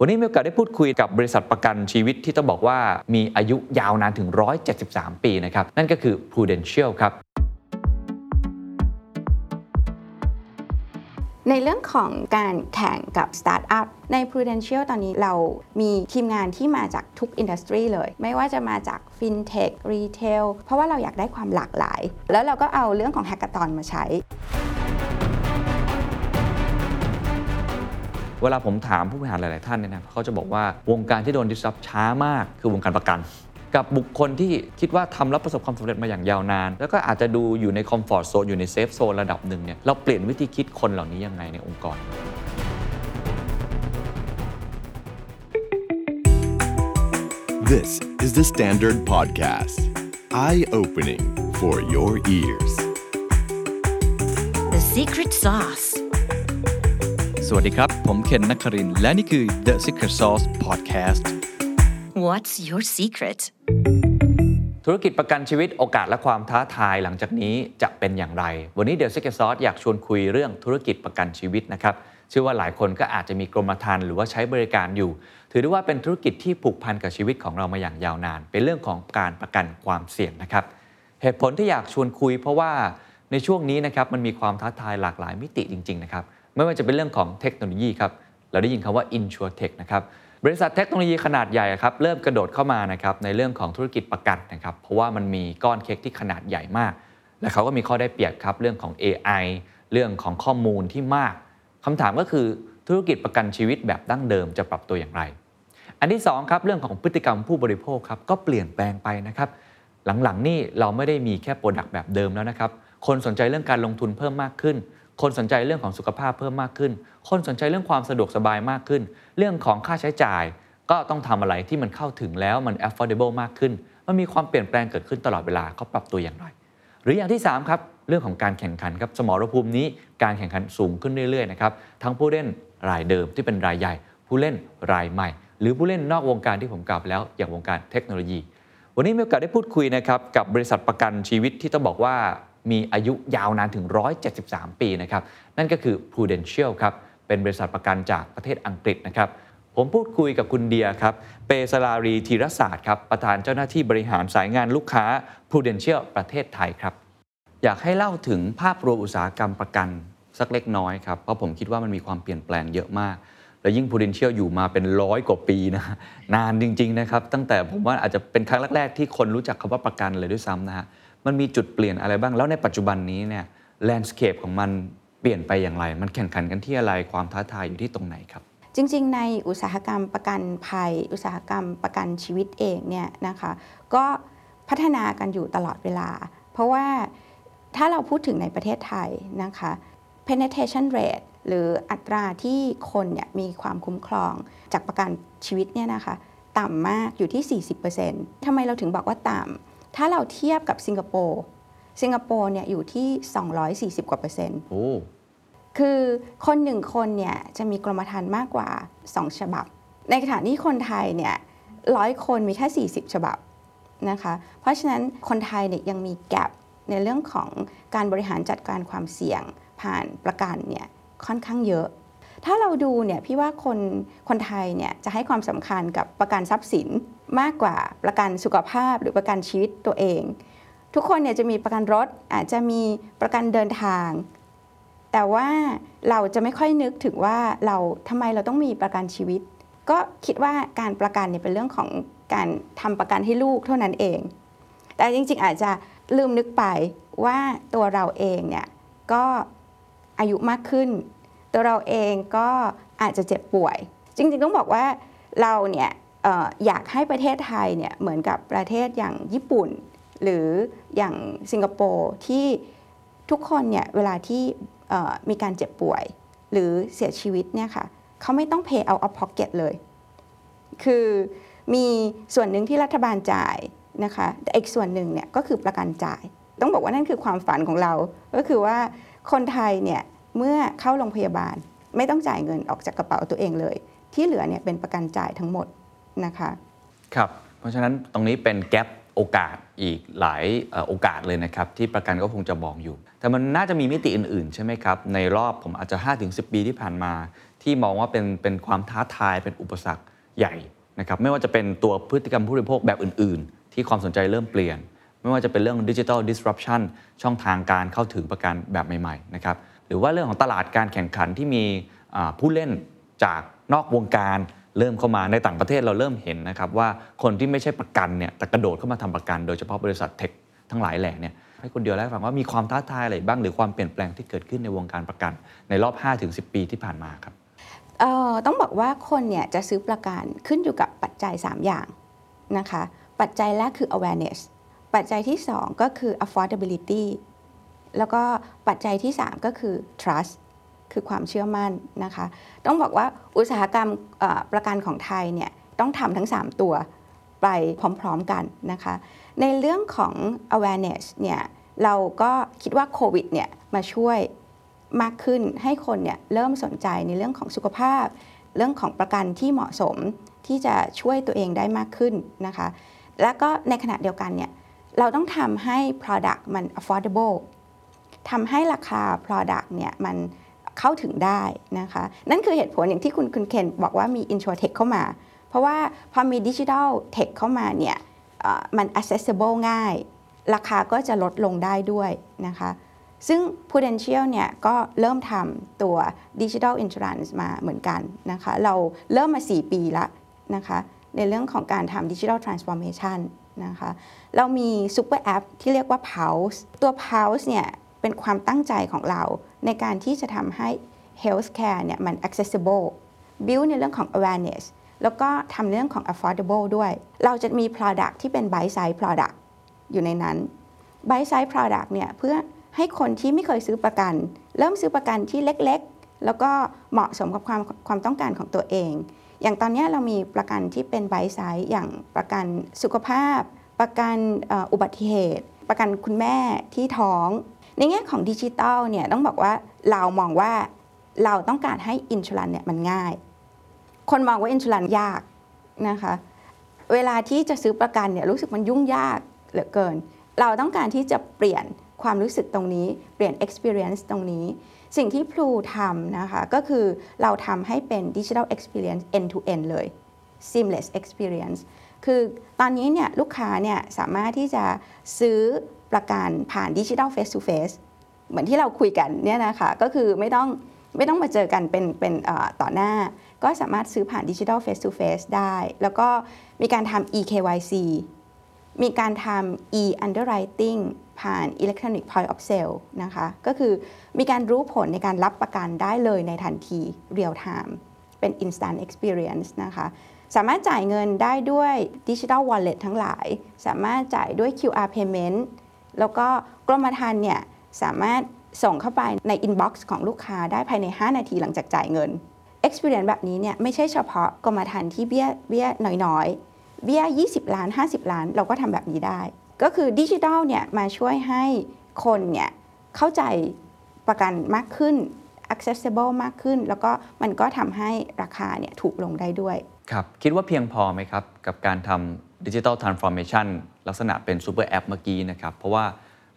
วันนี้มีโอกาสได้พูดคุยกับบริษัทประกันชีวิตที่ต้องบอกว่ามีอายุยาวนานถึง 173 ปีนะครับ นั่นก็คือ Prudential ครับ ในเรื่องของการแข่งกับสตาร์ทอัพใน Prudential ตอนนี้เรามีทีมงานที่มาจากทุก industry เลย ไม่ว่าจะมาจาก FinTech Retail เพราะว่าเราอยากได้ความหลากหลาย แล้วเราก็เอาเรื่องของ hackathon มาใช้ เวลาผมถามผู้บริหารหลาย ๆ ท่านเนี่ยนะเขาจะบอกว่าวงการที่โดน disrupt ช้ามากคือวงการประกัน กับบุคคลที่คิดว่าทำแล้วประสบความสำเร็จมาอย่างยาวนาน แล้วก็อาจจะดูอยู่ในคอมฟอร์ z โซนอยู่ในเซฟโซนระดับหนึ่งเนี่ยเราเปลี่ยนวิธีคิดคนเหล่านี้ยังไงในองค์กร This is the Standard Podcast. Eye opening for your ears. The secret sauce. สวัสดีครับ ผมเคนนักครินทร์และนี่คือ The Secret Sauce Podcast What's your secret? ธุรกิจประกันชีวิตโอกาสและความท้าทายหลังจากนี้จะเป็นอย่างไร วันนี้เดี๋ยวซิกเกอร์ซอสอยากชวนคุยเรื่องธุรกิจประกันชีวิตนะครับเชื่อว่าหลายคนก็อาจจะมีกรมธรรม์หรือว่าใช้บริการอยู่ ถือได้ว่าเป็นธุรกิจที่ผูกพันกับชีวิตของเรามาอย่างยาวนาน เป็นเรื่องของการประกันความเสี่ยงนะครับ เหตุผลที่อยากชวนคุย เพราะว่าในช่วงนี้นะครับมันมีความท้าทายหลากหลายมิติจริง ๆ นะครับ ไม่ว่าจะเป็นเรื่องของเทคโนโลยีครับเราได้ยินคำว่า InsurTech นะครับบริษัทเทคโนโลยีขนาดใหญ่ครับเริ่มกระโดดเข้ามานะครับในเรื่องของธุรกิจประกันนะครับเพราะว่ามันมีก้อนเค้กที่ขนาดใหญ่มาก และเขาก็มีข้อได้เปรียบครับเรื่องของ AI เรื่องของข้อมูลที่มากคำถามก็คือธุรกิจประกันชีวิตแบบดั้งเดิมจะปรับตัวอย่างไร อันที่2ครับเรื่องของพฤติกรรมผู้บริโภคครับก็เปลี่ยนแปลงไปนะครับหลังๆนี่เราไม่ได้มีแค่ product แบบเดิมแล้วนะครับคนสนใจเรื่องการลงทุนเพิ่มมากขึ้น คนสนใจเรื่องของสุขภาพเพิ่มมากขึ้น คนสนใจเรื่องความสะดวกสบายมากขึ้น เรื่องของค่าใช้จ่าย ก็ต้องทำอะไรที่มันเข้าถึงแล้วมัน affordable มากขึ้น มันมีความเปลี่ยนแปลงเกิดขึ้นตลอดเวลาเขาปรับตัวอย่างไร หรืออย่างที่ 3 ครับ เรื่องของการแข่งขันครับสมรภูมินี้การแข่งขันสูงขึ้นเรื่อยๆนะครับทั้งผู้เล่นรายเดิมที่เป็นรายใหญ่ ผู้เล่นรายใหม่ หรือผู้เล่นนอกวงการที่ผมกล่าวไปแล้ว อย่างวงการเทคโนโลยี วันนี้มีโอกาสได้พูดคุยนะครับกับบริษัทประกันชีวิตที่ต้องบอกว่า มีอายุยาวนานถึง 173 ปีนะครับ นั่นก็คือ Prudential ครับ เป็นบริษัทประกันจากประเทศอังกฤษนะครับ ผมพูดคุยกับคุณเดียครับ เปสลารีธีรศาสตร์ครับ ประธานเจ้าหน้าที่บริหารสายงานลูกค้า Prudential ประเทศไทยครับ อยากให้เล่าถึงภาพรวมอุตสาหกรรมประกันสักเล็กน้อยครับ เพราะผมคิดว่ามันมีความเปลี่ยนแปลงเยอะมาก และยิ่ง Prudential อยู่มาเป็นร้อยกว่าปีนะ นานจริง ๆ นะครับ ตั้งแต่ผมว่าอาจจะเป็นครั้งแรกๆที่คนรู้จักคำว่าประกันเลยด้วยซ้ำนะฮะ มันมีจุดเปลี่ยนอะไรบ้าง แล้วในปัจจุบันนี้เนี่ยแลนด์สเคปของมันเปลี่ยนไปอย่างไร มันแข่งขันกันที่อะไรความท้าทายอยู่ที่ตรงไหนครับ จริง ๆ ในอุตสาหกรรมประกันภัย อุตสาหกรรมประกันชีวิตเองเนี่ยนะคะก็พัฒนากันอยู่ตลอดเวลา เพราะว่าถ้าเราพูดถึงในประเทศไทยนะคะ penetration rate หรืออัตราที่คนเนี่ยมีความคุ้มครองจากประกันชีวิตเนี่ยนะคะ ต่ำมากอยู่ที่ 40%ทำไมเราถึงบอกว่าต่ำ ถ้าเราเทียบกับสิงคโปร์สิงคโปร์เนี่ยอยู่ที่ 240 กว่าเปอร์เซ็นต์โอ้คือคนหนึ่งคนเนี่ยจะมีกรมธรรม์มากกว่า 2 ฉบับ ในขณะที่คนไทยเนี่ยร้อยคนมีแค่ 40 ฉบับนะคะ เพราะฉะนั้นคนไทยเนี่ยยังมีแกลบในเรื่องของการบริหารจัดการความเสี่ยงผ่านประกันเนี่ยค่อนข้างเยอะ ถ้าเราดูเนี่ยพี่ว่าคนคนไทยเนี่ยจะให้ความสำคัญกับประกันทรัพย์สิน มากกว่าประกันสุขภาพหรือประกันชีวิตตัวเอง ทุกคนเนี่ยจะมีประกันรถอาจจะมีประกันเดินทาง แต่ว่าเราจะไม่ค่อยนึกถึงว่าเราทำไมเราต้องมีประกันชีวิต ก็คิดว่าการประกันเนี่ยเป็นเรื่องของการทำประกันให้ลูกเท่านั้นเอง แต่จริงๆอาจจะลืมนึกไปว่าตัวเราเองเนี่ยก็อายุมากขึ้น ตัวเราเองก็อาจจะเจ็บป่วย จริงๆต้องบอกว่าเราเนี่ย อยากให้ประเทศไทยเนี่ยเหมือนกับประเทศอย่างญี่ปุ่น หรืออย่างสิงคโปร์ที่ทุกคนเนี่ยเวลาที่มีการเจ็บป่วย หรือเสียชีวิตเนี่ยค่ะเขาไม่ต้อง pay out of pocket เลย คือมีส่วนหนึ่งที่รัฐบาลจ่ายนะคะแต่อีกส่วนหนึ่งเนี่ยก็คือประกันจ่าย ต้องบอกว่านั่นคือความฝันของเรา ก็คือว่าคนไทยเนี่ยเมื่อเข้าโรงพยาบาลไม่ต้องจ่ายเงินออกจากกระเป๋าตัวเองเลย ที่เหลือเนี่ยเป็นประกันจ่ายทั้งหมด นะคะ ครับ เพราะฉะนั้นตรงนี้เป็นแกลบโอกาสอีกหลายโอกาสเลยนะครับ ที่ประกันก็คงจะมองอยู่ แต่มันน่าจะมีมิติอื่น ๆ ใช่ไหมครับ ในรอบผมอาจจะ 5-10 ปีที่ผ่านมา ที่มองว่าเป็นเป็นความท้าทายเป็นอุปสรรคใหญ่นะครับไม่ว่าจะเป็นตัวพฤติกรรมผู้บริโภคแบบอื่น ๆ ที่ความสนใจเริ่มเปลี่ยน ไม่ว่าจะเป็นเรื่องดิจิทัล disruption ช่องทางการเข้าถึงประกันแบบใหม่ ๆ นะครับ หรือว่าเรื่องของตลาดการแข่งขันที่มีผู้เล่นจากนอกวงการ เริ่มเข้ามาในต่างประเทศเราเริ่มเห็นนะครับว่าคนที่ไม่ใช่ประกันเนี่ยแต่กระโดดเข้ามาทำประกัน โดยเฉพาะบริษัทเทคทั้งหลายแหล่เนี่ยให้คนเดียวแล้วฟังว่ามีความท้าทายอะไรบ้างหรือความเปลี่ยนแปลงที่เกิดขึ้นในวงการประกัน ในรอบ 5-10 ปีที่ผ่านมาครับต้องบอกว่าคนเนี่ยจะซื้อประกันขึ้นอยู่กับปัจจัย 3 อย่างนะคะปัจจัยแรกคือ awareness ปัจจัยที่ 2 ก็คือ affordability แล้วก็ปัจจัยที่ 3 ก็คือ trust คือความเชื่อมั่นนะคะ ต้องบอกว่าอุตสาหกรรมประกันของไทยเนี่ยต้องทำทั้ง 3 ตัวไปพร้อมๆกันนะคะ ในเรื่องของ awareness เนี่ยเราก็คิดว่าโควิดเนี่ยมาช่วยมากขึ้นให้คนเนี่ยเริ่มสนใจในเรื่องของสุขภาพ เรื่องของประกันที่เหมาะสมที่จะช่วยตัวเองได้มากขึ้นนะคะ แล้วก็ในขณะเดียวกันเนี่ยเราต้องทำให้ product มัน affordable ทำให้ราคา product เนี่ยมัน เข้าถึงได้นะคะ นั่นคือเหตุผลอย่างที่คุณคุณเคนบอกว่ามี InsurTech เข้ามา เพราะว่าพอมี Digital Tech เข้ามาเนี่ยมัน accessible ง่าย ราคาก็จะลดลงได้ด้วยนะคะ ซึ่ง Prudential เนี่ยก็เริ่มทำตัว Digital Insurance มาเหมือนกันนะคะ เราเริ่มมา 4 ปีล้วนะคะ ในเรื่องของการทำ Digital Transformation นะคะ เรามี Super App ที่เรียกว่า Pulse ตัว Pulse เนี่ย เป็นความตั้งใจของเรา ในการที่จะทำให้ Healthcare เนี่ยมัน accessible build ในเรื่องของ awareness แล้วก็ทำเรื่องของ affordable ด้วย เราจะมี product ที่เป็น buy side product อยู่ในนั้น buy side product เนี่ยเพื่อให้คนที่ไม่เคยซื้อประกัน เริ่มซื้อประกันที่เล็กๆ แล้วก็เหมาะสมกับความความต้องการของตัวเอง อย่างตอนนี้เรามีประกันที่เป็น buy side อย่างประกันสุขภาพ ประกันอุบัติเหตุ ประกันคุณแม่ที่ท้อง ในแง่ของดิจิทัลเนี่ยต้องบอกว่าเรามองว่าเราต้องการให้อินช r รันเนี่ยมันง่าย คนมองว่าอินช r รันยากนะคะ เวลาที่จะซื้อประกันเนี่ยรู้สึกมันยุ่งยากเหลือเกิน เราต้องการที่จะเปลี่ยนความรู้สึกตรงนี้ เปลี่ยน experience ตรงนี้ สิ่งที่พลูทำนะคะ ก็คือเราทำให้เป็น digital experience end to end เลย seamless experience คือตอนนี้เนี่ยลูกค้าเนี่ยสามารถที่จะซื้อ ประกันผ่าน digital face to face เหมือนที่เราคุยกันเนี่ยนะคะก็คือไม่ต้องไม่ต้องมาเจอกันเป็นเป็นต่อหน้า ก็สามารถซื้อผ่าน digital face to face ได้ แล้วก็มีการทำ eKYC มีการทำ e-underwriting ผ่าน electronic point of sale นะคะ ก็คือมีการรู้ผลในการรับประกันได้เลยในทันที real time เป็น instant experience นะคะ สามารถจ่ายเงินได้ด้วย digital wallet ทั้งหลาย สามารถจ่ายด้วย QR payment แล้วก็กรมธรรม์เนี่ยสามารถส่งเข้าไปใน inbox ของลูกค้าได้ภายใน 5 นาทีหลังจากจ่ายเงิน experience แบบนี้เนี่ยไม่ใช่เฉพาะกรมธรรม์ที่เบี้ยเบี้ยน้อยๆ เบี้ย 20 ล้าน 50 ล้าน เราก็ทำแบบนี้ได้ ก็คือดิจิทัลเนี่ยมาช่วยให้คนเนี่ยเข้าใจประกันมากขึ้น accessible มากขึ้น แล้วก็มันก็ทำให้ราคาเนี่ยถูกลงได้ด้วย ครับ คิดว่าเพียงพอไหมครับ กับการทำ ดิจิ t a ลทรานส์ฟอร์เมชันลักษณะเป็น super app เมื่อกี้นะครับ เพราะว่า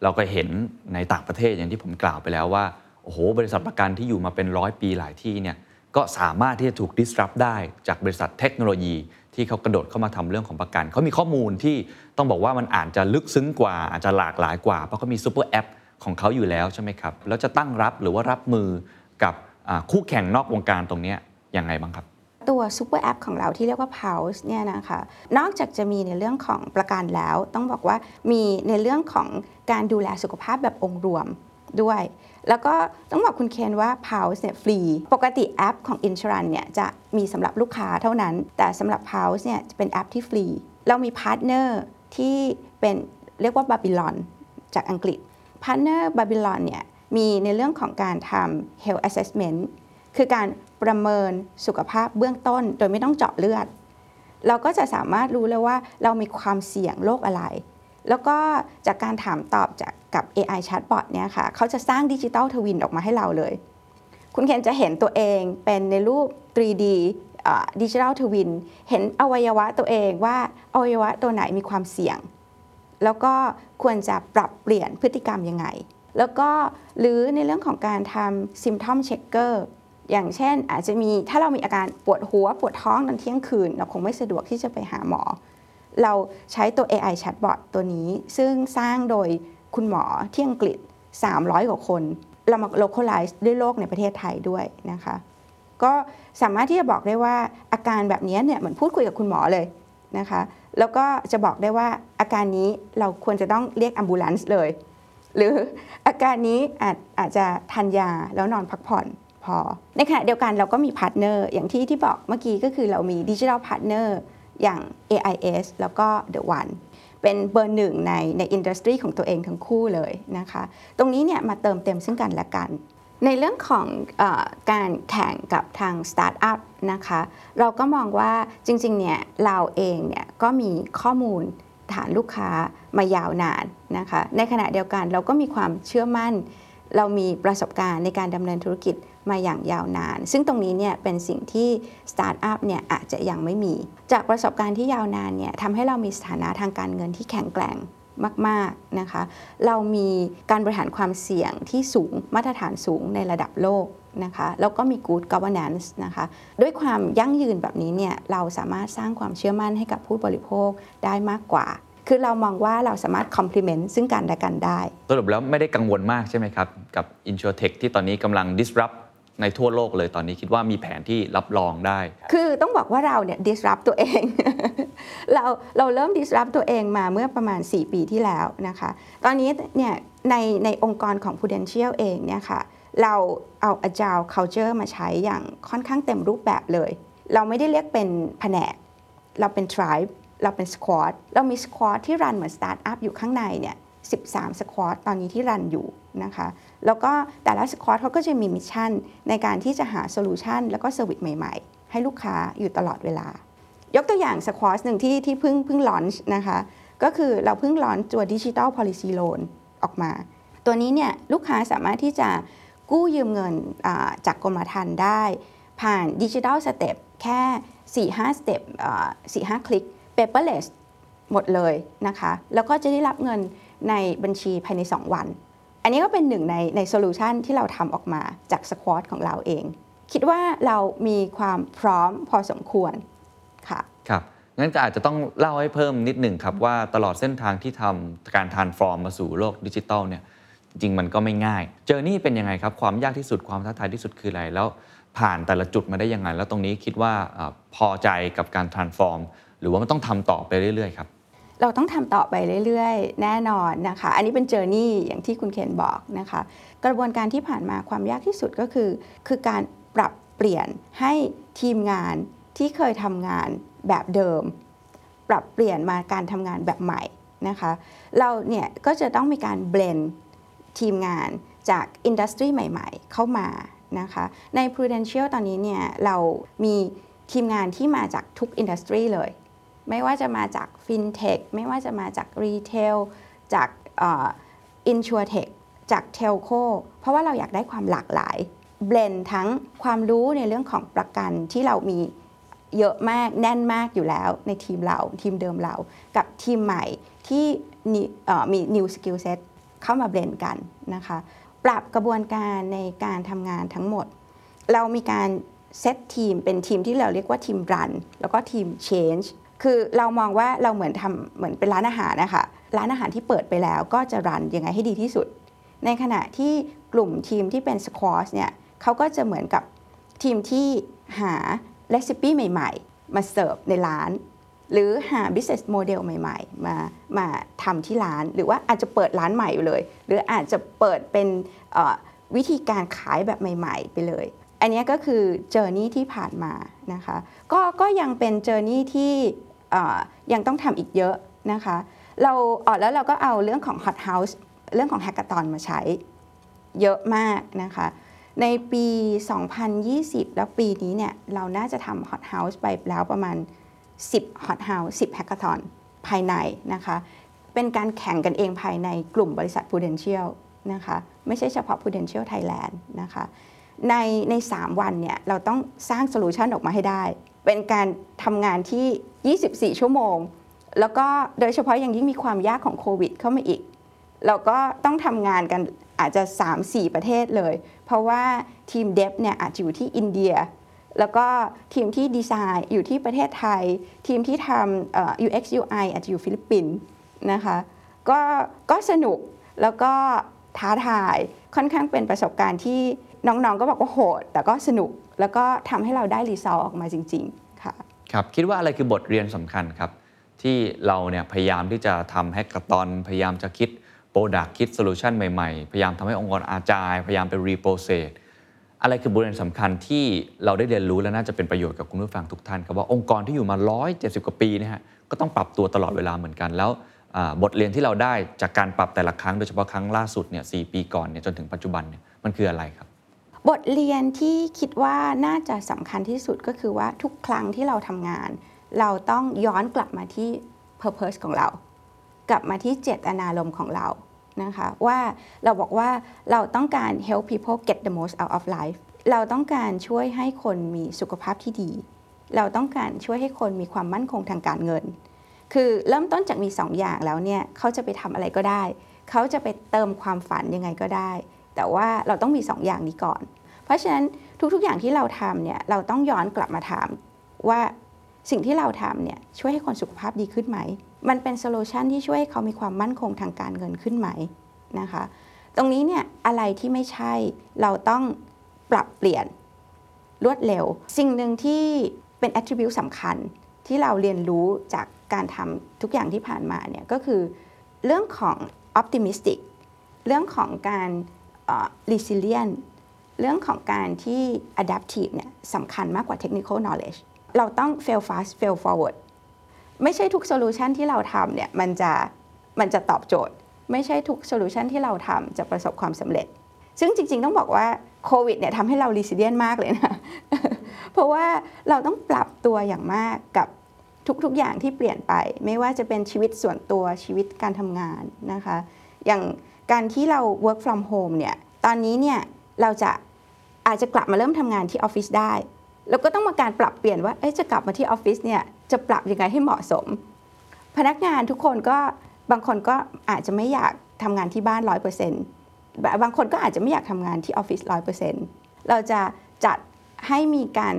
เราก็เห็นในต่างประเทศอย่างที่ผมกล่าวไปแล้วว่า โอ้โห บริษัทประกันที่อยู่มาเป็นร้อยปีหลายที่เนี่ยก็สามารถที่จะถูก disrupt ได้จากบริษัทเทคโนโลยี ที่เขากระโดดเข้ามาทำเรื่องของประกัน เขามีข้อมูลที่ต้องบอกว่ามันอาจจะลึกซึ้งกว่า อาจจะหลากหลายกว่า เพราะเขามี super app ของเขาอยู่แล้วใช่ไหมครับ แล้วจะตั้งรับหรือว่ารับมือกับคู่แข่งนอกวงการตรงนี้ยังไงบ้างครับ ตัว super app ของเราที่เรียกว่า Pulse เนี่ยนะคะนอกจากจะมีในเรื่องของประกันแล้ว ต้องบอกว่ามีในเรื่องของการดูแลสุขภาพแบบองค์รวมด้วย แล้วก็ต้องบอกคุณเคนว่า Pulse เนี่ยฟรี ปกติแอปของ Insurance เนี่ยจะมีสำหรับลูกค้าเท่านั้น แต่สำหรับ Pulse เนี่ยจะเป็นแอปที่ฟรี เรามี partner ที่เป็นเรียกว่า Babylon จากอังกฤษ partner Babylon เนี่ยมีในเรื่องของการทำ health assessment คือการ ประเมินสุขภาพเบื้องต้น โดยไม่ต้องเจาะเลือด เราก็จะสามารถรู้เลยว่าเรามีความเสี่ยงโรคอะไร แล้วก็จากการถามตอบจากกับ AI Chatbot เนี่ยค่ะเขาจะสร้างดิจิ t a ลทวินออกมาให้เราเลย คุณเคนจะเห็นตัวเองเป็นในรูป 3D ดิจิ t a ลทวินเห็นอวัยวะตัวเองว่าอวัยวะตัวไหนมีความเสี่ยง แล้วก็ควรจะปรับเปลี่ยนพฤติกรรมยังไง แล้วก็หรือในเรื่องของการทำ symptom checker อ อย่างเช่นอาจจะมีถ้าเรามีอาการปวดหัวปวดท้องตอนเที่ยงคืน เราคงไม่สะดวกที่จะไปหาหมอ เราใช้ตัว AI chatbot ตัวนี้ ซึ่งสร้างโดยคุณหมอที่อังกฤษ 300 กว่าคน เรามา localize ด้วยโรคในประเทศไทยด้วยนะคะ ก็สามารถที่จะบอกได้ว่าอาการแบบนี้เนี่ยเหมือนพูดคุยกับคุณหมอเลยนะคะ แล้วก็จะบอกได้ว่าอาการนี้เราควรจะต้องเรียก ambulance เลย หรืออาการนี้อาจอาจจะทานยาแล้วนอนพักผ่อน พอ ในขณะเดียวกันเราก็มี partner อย่างที่ที่บอกเมื่อกี้ก็คือเรามี digital partnerอย่าง AIS แล้วก็ The One เป็นเบอร์หนึ่งในใน industry ของตัวเองทั้งคู่เลยนะคะ ตรงนี้เนี่ยมาเติมเต็มซึ่งกันและกัน ในเรื่องของการแข่งกับทางสตาร์ทอัพนะคะ เราก็มองว่าจริงๆเนี่ยเราเองเนี่ยก็มีข้อมูลฐานลูกค้ามายาวนานนะคะ ในขณะเดียวกันเราก็มีความเชื่อมั่น เรามีประสบการณ์ในการดำเนินธุรกิจ มาอย่างยาวนาน ซึ่งตรงนี้เนี่ยเป็นสิ่งที่สตาร์ทอัพเนี่ยอาจจะยังไม่มี จากประสบการณ์ที่ยาวนานเนี่ยทำให้เรามีสถานะทางการเงินที่แข็งแกร่งมากๆนะคะ เรามีการบริหารความเสี่ยงที่สูงมาตรฐานสูงในระดับโลกนะคะแล้วก็มี good governance นะคะด้วยความยั่งยืนแบบนี้เนี่ยเราสามารถสร้างความเชื่อมั่นให้กับผู้บริโภคได้มากกว่า คือเรามองว่าเราสามารถ complement ซึ่งกันและกันได้ สรุปแล้วไม่ได้กังวลมากใช่ไหมครับ กับ InsurTech ที่ตอนนี้กำลัง disrupt ในทั่วโลกเลยตอนนี้คิดว่ามีแผนที่รับรองได้ คือต้องบอกว่าเราเนี่ย disrupt ตัวเอง เราเราเริ่ม disrupt ตัวเองมาเมื่อประมาณ 4 ปีที่แล้วนะคะ ตอนนี้เนี่ยในในองค์กรของ Prudential เองเนี่ยค่ะเราเอา agile culture มาใช้อย่างค่อนข้างเต็มรูปแบบเลย เราไม่ได้เรียกเป็นแผนก เราเป็น tribe เราเป็น squad เรามี squad ที่รันเหมือน startup อยู่ข้างในเนี่ย 13 squad ตอนนี้ที่รันอยู่ นะคะ แล้วก็แต่ละ squad เขาก็จะมี mission ในการที่จะหา solution แล้วก็ service ใหม่ๆ ให้ลูกค้าอยู่ตลอดเวลา ยกตัวอย่าง squad หนึ่งที่ที่เพิ่งเพิ่ง launch นะคะ ก็คือเราเพิ่ง launch ตัว Digital Policy Loan ออกมา ตัวนี้เนี่ยลูกค้าสามารถที่จะกู้ยืมเงินจากกรมธรรม์ได้ ผ่าน digital step แค่ 4-5 step 4-5 คลิก paperless หมดเลยนะคะ แล้วก็จะได้รับเงินในบัญชีภายใน 2 วัน อันนี้ก็เป็นหนึ่งในใน solution ที่เราทำออกมาจาก squad ของเราเอง คิดว่าเรามีความพร้อมพอสมควรค่ะครับงั้นก็อาจจะต้องเล่าให้เพิ่มนิดหนึ่งครับ ว่าตลอดเส้นทางที่ทำการ transform มาสู่โลกดิจิตอลเนี่ยจริงมันก็ไม่ง่าย เจอนี่เป็นยังไงครับ ความยากที่สุดความท้าทายที่สุดคืออะไร แล้วผ่านแต่ละจุดมาได้ยังไง แล้วตรงนี้คิดว่าอพอใจกับการ transform หรือว่ามันต้องทำต่อไปเรื่อยๆครับ เราต้องทำต่อไปเรื่อยๆ แน่นอนนะคะ อันนี้เป็น journey อย่างที่คุณเคนบอกนะคะ กระบวนการที่ผ่านมาความยากที่สุดก็คือ คือการปรับเปลี่ยนให้ทีมงานที่เคยทำงานแบบเดิม ปรับเปลี่ยนมาการทำงานแบบใหม่นะคะ เราเนี่ยก็จะต้องมีการ blend ทีมงานจาก industry ใหม่ๆ เข้ามานะคะ ใน Prudential ตอนนี้เนี่ยเรามีทีมงานที่มาจากทุกอินดัสทรีเลย ไม่ว่าจะมาจาก FinTech ไม่ว่าจะมาจาก Retail จากอ่อ InsurTech จาก Telco เพราะว่าเราอยากได้ความหลากหลายเบลนทั้งความรู้ในเรื่องของประกันที่เรามีเยอะมากแน่นมากอยู่แล้วในทีมเราทีมเดิมเรา กับทีมใหม่ที่มี new skill set เข้ามาเบลนกันนะคะ ปรับกระบวนการในการทำงานทั้งหมด เรามีการเซตทีมเป็นทีมที่เราเรียกว่าทีมรันแล้วก็ทีม change คือเรามองว่าเราเหมือนทำเหมือนเป็นร้านอาหารนะคะร้านอาหารที่เปิดไปแล้วก็จะรันยังไงให้ดีที่สุด ในขณะที่กลุ่มทีมที่เป็น squash เนี่ยเขาก็จะเหมือนกับทีมที่หา recipe ใหม่ ๆ มาเสิร์ฟในร้าน หรือหา business model ใหม่ ๆ มามาทำที่ร้าน หรือว่าอาจจะเปิดร้านใหม่อยู่เลย หรืออาจจะเปิดเป็นวิธีการขายแบบใหม่ ๆ ไปเลย อันนี้ก็คือเจอร์นี่ที่ผ่านมานะคะ ก็ก็ยังเป็นเจอร์นี่ที่ ยังต้องทำอีกเยอะนะคะ เราอ๋อแล้วเราก็เอาเรื่องของ Hot House เรื่องของ Hackathon มาใช้เยอะมากนะคะ ในปี 2020 แล้วปีนี้เนี่ยเราน่าจะทำ Hot House ไปแล้วประมาณ 10 Hot House 10 Hackathon ภายในนะคะ เป็นการแข่งกันเองภายในกลุ่มบริษัท Prudential นะคะ ไม่ใช่เฉพาะ Prudential Thailand นะคะในใน 3 วันเนี่ยเราต้องสร้าง solution ออกมาให้ได้ เป็นการทำงานที่ 24 ชั่วโมง แล้วก็โดยเฉพาะอย่างยิ่งมีความยากของโควิดเข้ามาอีก เราก็ต้องทำงานกันอาจจะ 3-4 ประเทศเลย เพราะว่าทีม dev เนี่ยอาจจะอยู่ที่อินเดีย แล้วก็ทีมที่ดีไซน์อยู่ที่ประเทศไทย ทีมที่ทำ UX UI อาจจะอยู่ฟิลิปปินส์นะคะก็ก็สนุกแล้วก็ท้าทายค่อนข้างเป็นประสบการณ์ที่น้องๆก็บอกว่าโหด แต่ก็สนุกแล้วก็ทำให้เราได้ result ออกมาจริง ๆ ครับคิดว่าอะไรคือบทเรียนสำคัญครับ ที่เราเนี่ยพยายามที่จะทำให้กระตอนพยายามจะคิด product คิด solution ใหม่ๆ พยายามทำให้องค์กรอาจจะพยายามไป reprocessอะไรคือบทเรียนสำคัญที่เราได้เรียนรู้และน่าจะเป็นประโยชน์กับคุณผู้ฟังทุกท่านครับว่าองค์กรที่อยู่มา 170 กว่าปีเนะฮะก็ต้องปรับตัวตลอดเวลาเหมือนกันแล้วบทเรียนที่เราได้จากการปรับแต่ละครั้งโดยเฉพาะครั้งล่าสุดเนี่ยสปีก่อนเนี่ยจนถึงปัจจุบันเนี่ยมันคืออะไรครับ บทเรียนที่คิดว่าน่าจะสำคัญที่สุดก็คือว่าทุกครั้งที่เราทำงาน เราต้องย้อนกลับมาที่ purpose ของเรา กลับมาที่เจตนารมณ์ของเรานะคะว่าเราบอกว่าเราต้องการ help people get the most out of life เราต้องการช่วยให้คนมีสุขภาพที่ดี เราต้องการช่วยให้คนมีความมั่นคงทางการเงิน คือเริ่มต้นจากมี2อย่างแล้วเนี่ยเขาจะไปทำอะไรก็ได้ เขาจะไปเติมความฝันยังไงก็ได้ แต่ว่าเราต้องมี2ออย่างนี้ก่อน เพราะฉะนั้นทุกๆอย่างที่เราทำเนี่ยเราต้องย้อนกลับมาถามว่าสิ่งที่เราทำเนี่ยช่วยให้คนสุขภาพดีขึ้นไหม มันเป็นโซลูชันที่ช่วยให้เขามีความมั่นคงทางการเงินขึ้นไหมนะคะ ตรงนี้เนี่ยอะไรที่ไม่ใช่เราต้องปรับเปลี่ยนรวดเร็ว สิ่งหนึ่งที่เป็น attribute สำคัญที่เราเรียนรู้จากการทำทุกอย่างที่ผ่านมาเนี่ยก็คือเรื่องของ optimistic เรื่องของการ resilient เรื่องของการที่ adaptive เนี่ยสำคัญมากกว่า technical knowledge เราต้อง fail fast fail forward ไม่ใช่ทุก solution ที่เราทำเนี่ยมันจะมันจะตอบโจทย์ ไม่ใช่ทุก solution ที่เราทำจะประสบความสำเร็จ ซึ่งจริง ๆ ต้องบอกว่าโควิดเนี่ยทำให้เรา resilient มากเลยนะ เพราะว่าเราต้องปรับตัวอย่างมากกับทุก ๆ อย่างที่เปลี่ยนไป ไม่ว่าจะเป็นชีวิตส่วนตัวชีวิตการทำงานนะคะ อย่าง การที่เรา work from home เนี่ยตอนนี้เนี่ยเราจะอาจจะกลับมาเริ่มทำงานที่ออฟฟิศได้แล้วก็ต้องมาการปรับเปลี่ยนว่าเอ๊ะจะกลับมาที่ออฟฟิศเนี่ยจะปรับยังไงให้เหมาะสม พนักงานทุกคนก็บางคนก็อาจจะไม่อยากทำงานที่บ้าน 100%บางคนก็อาจจะไม่อยากทำงานที่ออฟฟิศ100%เราจะจัดให้มีการ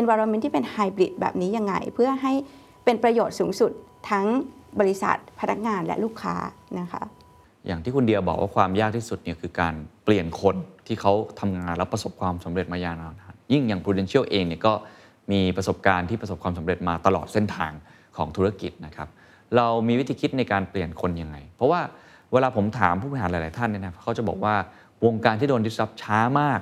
environment ที่เป็นไฮบริดแบบนี้ยังไง เพื่อให้เป็นประโยชน์สูงสุดทั้งบริษัทพนักงานและลูกค้านะคะ อย่างที่คุณเดียบอกว่าความยากที่สุดเนี่ยคือการเปลี่ยนคนที่เขาทำงานแล้วประสบความสำเร็จมายาวนานยิ่งอย่าง Prudential เองเนี่ยก็มีประสบการณ์ที่ประสบความสำเร็จมาตลอดเส้นทางของธุรกิจนะครับ เรามีวิธีคิดในการเปลี่ยนคนยังไง เพราะว่าเวลาผมถามผู้บริหารหลาย ๆ ท่านเนี่ยนะเขาจะบอกว่าวงการที่โดน disrupt ช้ามาก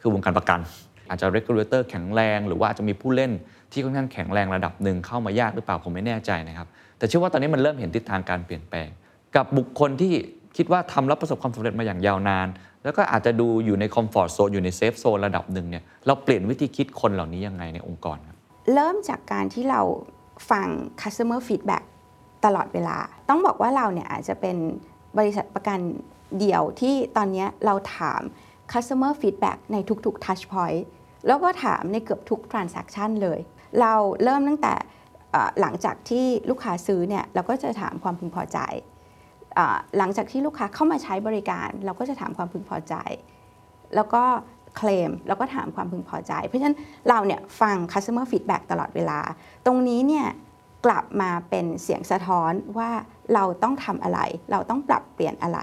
คือวงการประกัน อาจจะ regulator แข็งแรง หรือว่าอาจจะมีผู้เล่นที่ค่อนข้างแข็งแรงระดับหนึ่งเข้ามายากหรือเปล่าผมไม่แน่ใจนะครับ แต่เชื่อว่าตอนนี้มันเริ่มเห็นทิศทางการเปลี่ยนแปลง กับบุคคลที่ คิดว่าทำแล้วประสบความสำเร็จมาอย่างยาวนาน แล้วก็อาจจะดูอยู่ในคอมฟอร์ z โซนอยู่ในเซฟโซนระดับหนึ่งเนี่ยเราเปลี่ยนวิธีคิดคนเหล่านี้ยังไงในองค์กรครับเริ่มจากการที่เราฟัง customer feedback ตลอดเวลา ต้องบอกว่าเราเนี่ยอาจจะเป็นบริษัทประกันเดียวที่ตอนนี้เราถาม customer feedback ในทุกๆ touch point แล้วก็ถามในเกือบทุก transaction เลย เราเริ่มตั้งแต่หลังจากที่ลูกค้าซื้อเนี่ยเราก็จะถามความพึงพอใจ หลังจากที่ลูกค้าเข้ามาใช้บริการ เราก็จะถามความพึงพอใจ แล้วก็เคลมแล้วก็ถามความพึงพอใจ เพราะฉะนั้นเราเนี่ยฟัง customer feedback ตลอดเวลา ตรงนี้เนี่ยกลับมาเป็นเสียงสะท้อนว่าเราต้องทำอะไร เราต้องปรับเปลี่ยนอะไร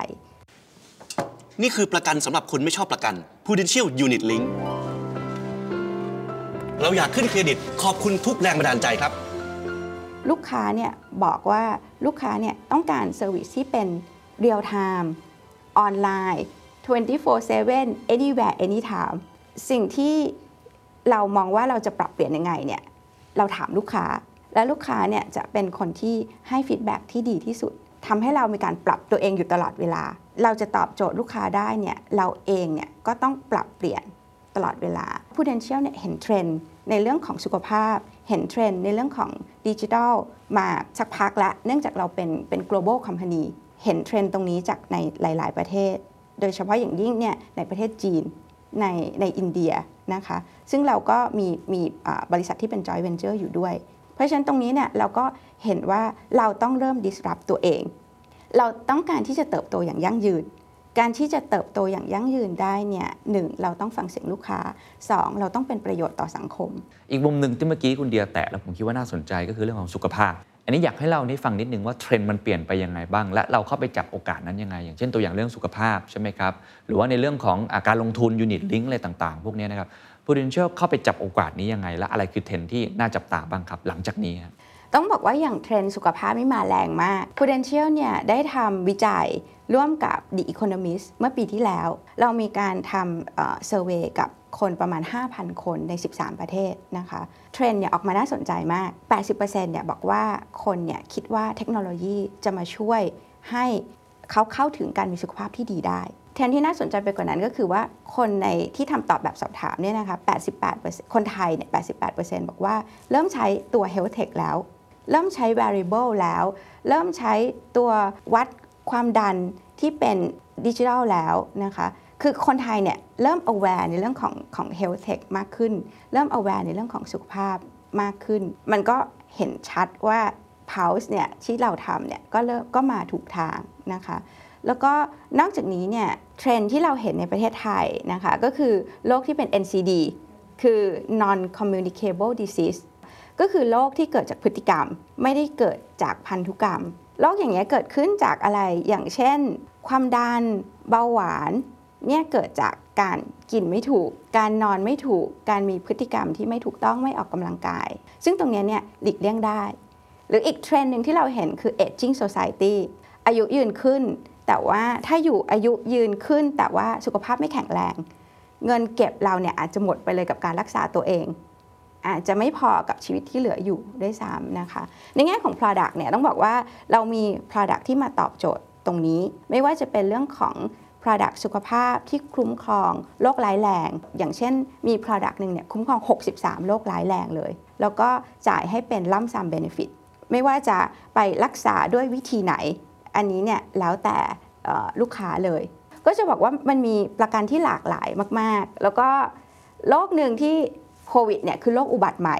นี่คือประกันสำหรับคนไม่ชอบประกัน Prudential Unit Link เราอยากขึ้นเครดิตขอบคุณทุกแรงบันดาลใจครับ ลูกค้าเนี่ยบอกว่าลูกค้าเนี่ยต้องการ service ที่เป็น real-time ออนไลน์ 24/7 anywhere anytime สิ่งที่เรามองว่าเราจะปรับเปลี่ยนยังไงเนี่ยเราถามลูกค้า และลูกค้าเนี่ยจะเป็นคนที่ให้ feedback ที่ดีที่สุดทำให้เรามีการปรับตัวเองอยู่ตลอดเวลา เราจะตอบโจทย์ลูกค้าได้เนี่ยเราเองเนี่ยก็ต้องปรับเปลี่ยนตลอดเวลา Prudential เนี่ยเห็นเทรนด์ ในเรื่องของสุขภาพ เห็นเทรนด์ในเรื่องของดิจิทัลมาสักพักละเนื่องจากเราเป็นเป็น global company เห็นเทรนด์ตรงนี้จากในหลาย ๆ ประเทศ โดยเฉพาะอย่างยิ่งเนี่ยในประเทศจีนในในอินเดียนะคะ ซึ่งเราก็มีมีบริษัทที่เป็น joint venture อยู่ด้วย เพราะฉะนั้นตรงนี้เนี่ยเราก็เห็นว่าเราต้องเริ่ม disrupt ตัวเอง เราต้องการที่จะเติบโตอย่างยั่งยืน การที่จะเติบโตอย่างยั่งยืนได้เนี่ยหนึ่งเราต้องฟังเสียงลูกค้าสองเราต้องเป็นประโยชน์ต่อสังคม อีกมุมหนึ่งที่เมื่อกี้คุณเดียแตะแล้วผมคิดว่าน่าสนใจก็คือเรื่องของสุขภาพ อันนี้อยากให้เราได้ฟังนิดนึงว่าเทรนด์มันเปลี่ยนไปยังไงบ้าง และเราเข้าไปจับโอกาสนั้นยังไง อย่างเช่นตัวอย่างเรื่องสุขภาพใช่ไหมครับหรือว่าในเรื่องของอ่าการลงทุน unit linked อะไรต่างๆ พวกนี้นะครับ Prudential เข้าไปจับโอกาสนี้ยังไง และอะไรคือเทรนด์ที่น่าจับตาบ้างครับหลังจากนี้ครับ ต้องบอกว่าอย่างเทรนด์สุขภาพเนี่ยมาแรงมาก Prudential เนี่ยได้ทำวิจัยร่วมกับ The Economist เมื่อปีที่แล้ว เรามีการทำ survey กับคนประมาณ 5,000 คนใน 13 ประเทศนะคะ เทรนด์เนี่ยออกมาน่าสนใจมาก 80%เนี่ยบอกว่าคนเนี่ยคิดว่าเทคโนโลยีจะมาช่วยให้เขาเข้าถึงการมีสุขภาพที่ดีได้ เทรนด์ที่น่าสนใจไปกว่านั้นก็คือว่าคนในที่ทำตอบแบบสอบถามเนี่ยนะคะ 88%คนไทยเนี่ย 88%บอกว่าเริ่มใช้ตัว Health Tech แล้ว เริ่มใช้ variable แล้ว เริ่มใช้ตัววัดความดันที่เป็นดิจิทัลแล้วนะคะคือคนไทยเนี่ยเริ่ม aware ในเรื่องของของ health tech มากขึ้น เริ่ม aware ในเรื่องของสุขภาพมากขึ้น มันก็เห็นชัดว่า pulse เนี่ยที่เราทำเนี่ยก็เริ่มก็มาถูกทางนะคะแล้วก็นอกจากนี้เนี่ยเทรนด์ที่เราเห็นในประเทศไทยนะคะก็คือโรคที่เป็น NCD คือ non communicable disease ก็คือโรคที่เกิดจากพฤติกรรม ไม่ได้เกิดจากพันธุกรรมโรคอย่างเงี้ยเกิดขึ้นจากอะไรอย่างเช่น ความดันเบาหวานเนี่ยเกิดจากการกินไม่ถูก การนอนไม่ถูก การมีพฤติกรรมที่ไม่ถูกต้องไม่ออกกำลังกาย ซึ่งตรงเนี้ยเนี่ยหลีกเลี่ยงได้ หรืออีกเทรนด์หนึ่งที่เราเห็นคือ aging society อายุยืนขึ้น แต่ว่าถ้าอยู่อายุยืนขึ้น แต่ว่าสุขภาพไม่แข็งแรง เงินเก็บเราเนี่ยอาจจะหมดไปเลยกับการรักษาตัวเอง อาจจะไม่พอกับชีวิตที่เหลืออยู่ด้วยซ้ำนะคะ ในแง่ของ Product เนี่ยต้องบอกว่าเรามี Product ที่มาตอบโจทย์ตรงนี้ ไม่ว่าจะเป็นเรื่องของ Product สุขภาพที่คุ้มครองโรคร้ายแรง อย่างเช่นมี Product หนึ่งเนี่ยคุ้มครอง 63 โรคร้ายแรงเลย แล้วก็จ่ายให้เป็นล่ำซ้ำ Benefit ไม่ว่าจะไปรักษาด้วยวิธีไหน อันนี้เนี่ยแล้วแต่ลูกค้าเลย ก็จะบอกว่ามันมีประกันที่หลากหลายมาก ๆ แล้วก็โรคหนึ่งที่ โควิดเนี่ยคือโรคอุบัติใหม่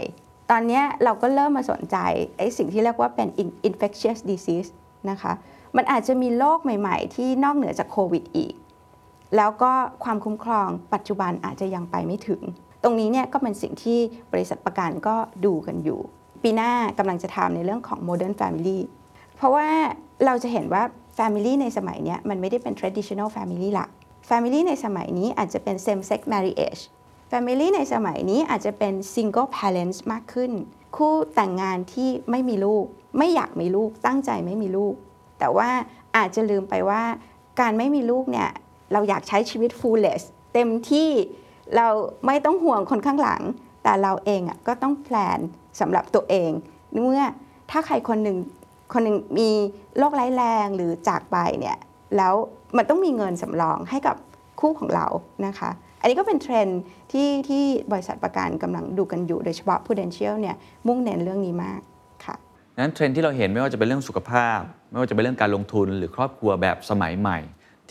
ตอนนี้เราก็เริ่มมาสนใจไอ้สิ่งที่เรียกว่าเป็น infectious disease นะคะ มันอาจจะมีโรคใหม่ ๆ ที่นอกเหนือจากโควิดอีก แล้วก็ความคุ้มครองปัจจุบันอาจจะยังไปไม่ถึง ตรงนี้เนี่ยก็เป็นสิ่งที่บริษัทประกันก็ดูกันอยู่ ปีหน้ากำลังจะทำในเรื่องของ modern family เพราะว่าเราจะเห็นว่า Family ในสมัยนี้มันไม่ได้เป็น traditional family ละ Family ในสมัยนี้อาจจะเป็น same sex marriage Family ในสมัยนี้อาจจะเป็น single parents มากขึ้น คู่แต่งงานที่ไม่มีลูก ไม่อยากมีลูกตั้งใจไม่มีลูก แต่ว่าอาจจะลืมไปว่าการไม่มีลูกเนี่ย เราอยากใช้ชีวิต fullest เต็มที่เราไม่ต้องห่วงคนข้างหลัง แต่เราเองอะก็ต้อง plan สำหรับตัวเองเมื่อถ้าใครคนหนึ่งคนหนึ่งมีโรคร้ายแรงหรือจากไปเนี่ยแล้วมันต้องมีเงินสำรองให้กับคู่ของเรานะคะ อันนี้ก็เป็นเทรนด์ที่ที่บริษัทประกันกำลังดูกันอยู่โดยเฉพาะ Prudential เนี่ยมุ่งเน้นเรื่องนี้มากค่ะนั้นเทรนด์ที่เราเห็นไม่ว่าจะเป็นเรื่องสุขภาพ ไม่ว่าจะเป็นเรื่องการลงทุนหรือครอบครัวแบบสมัยใหม่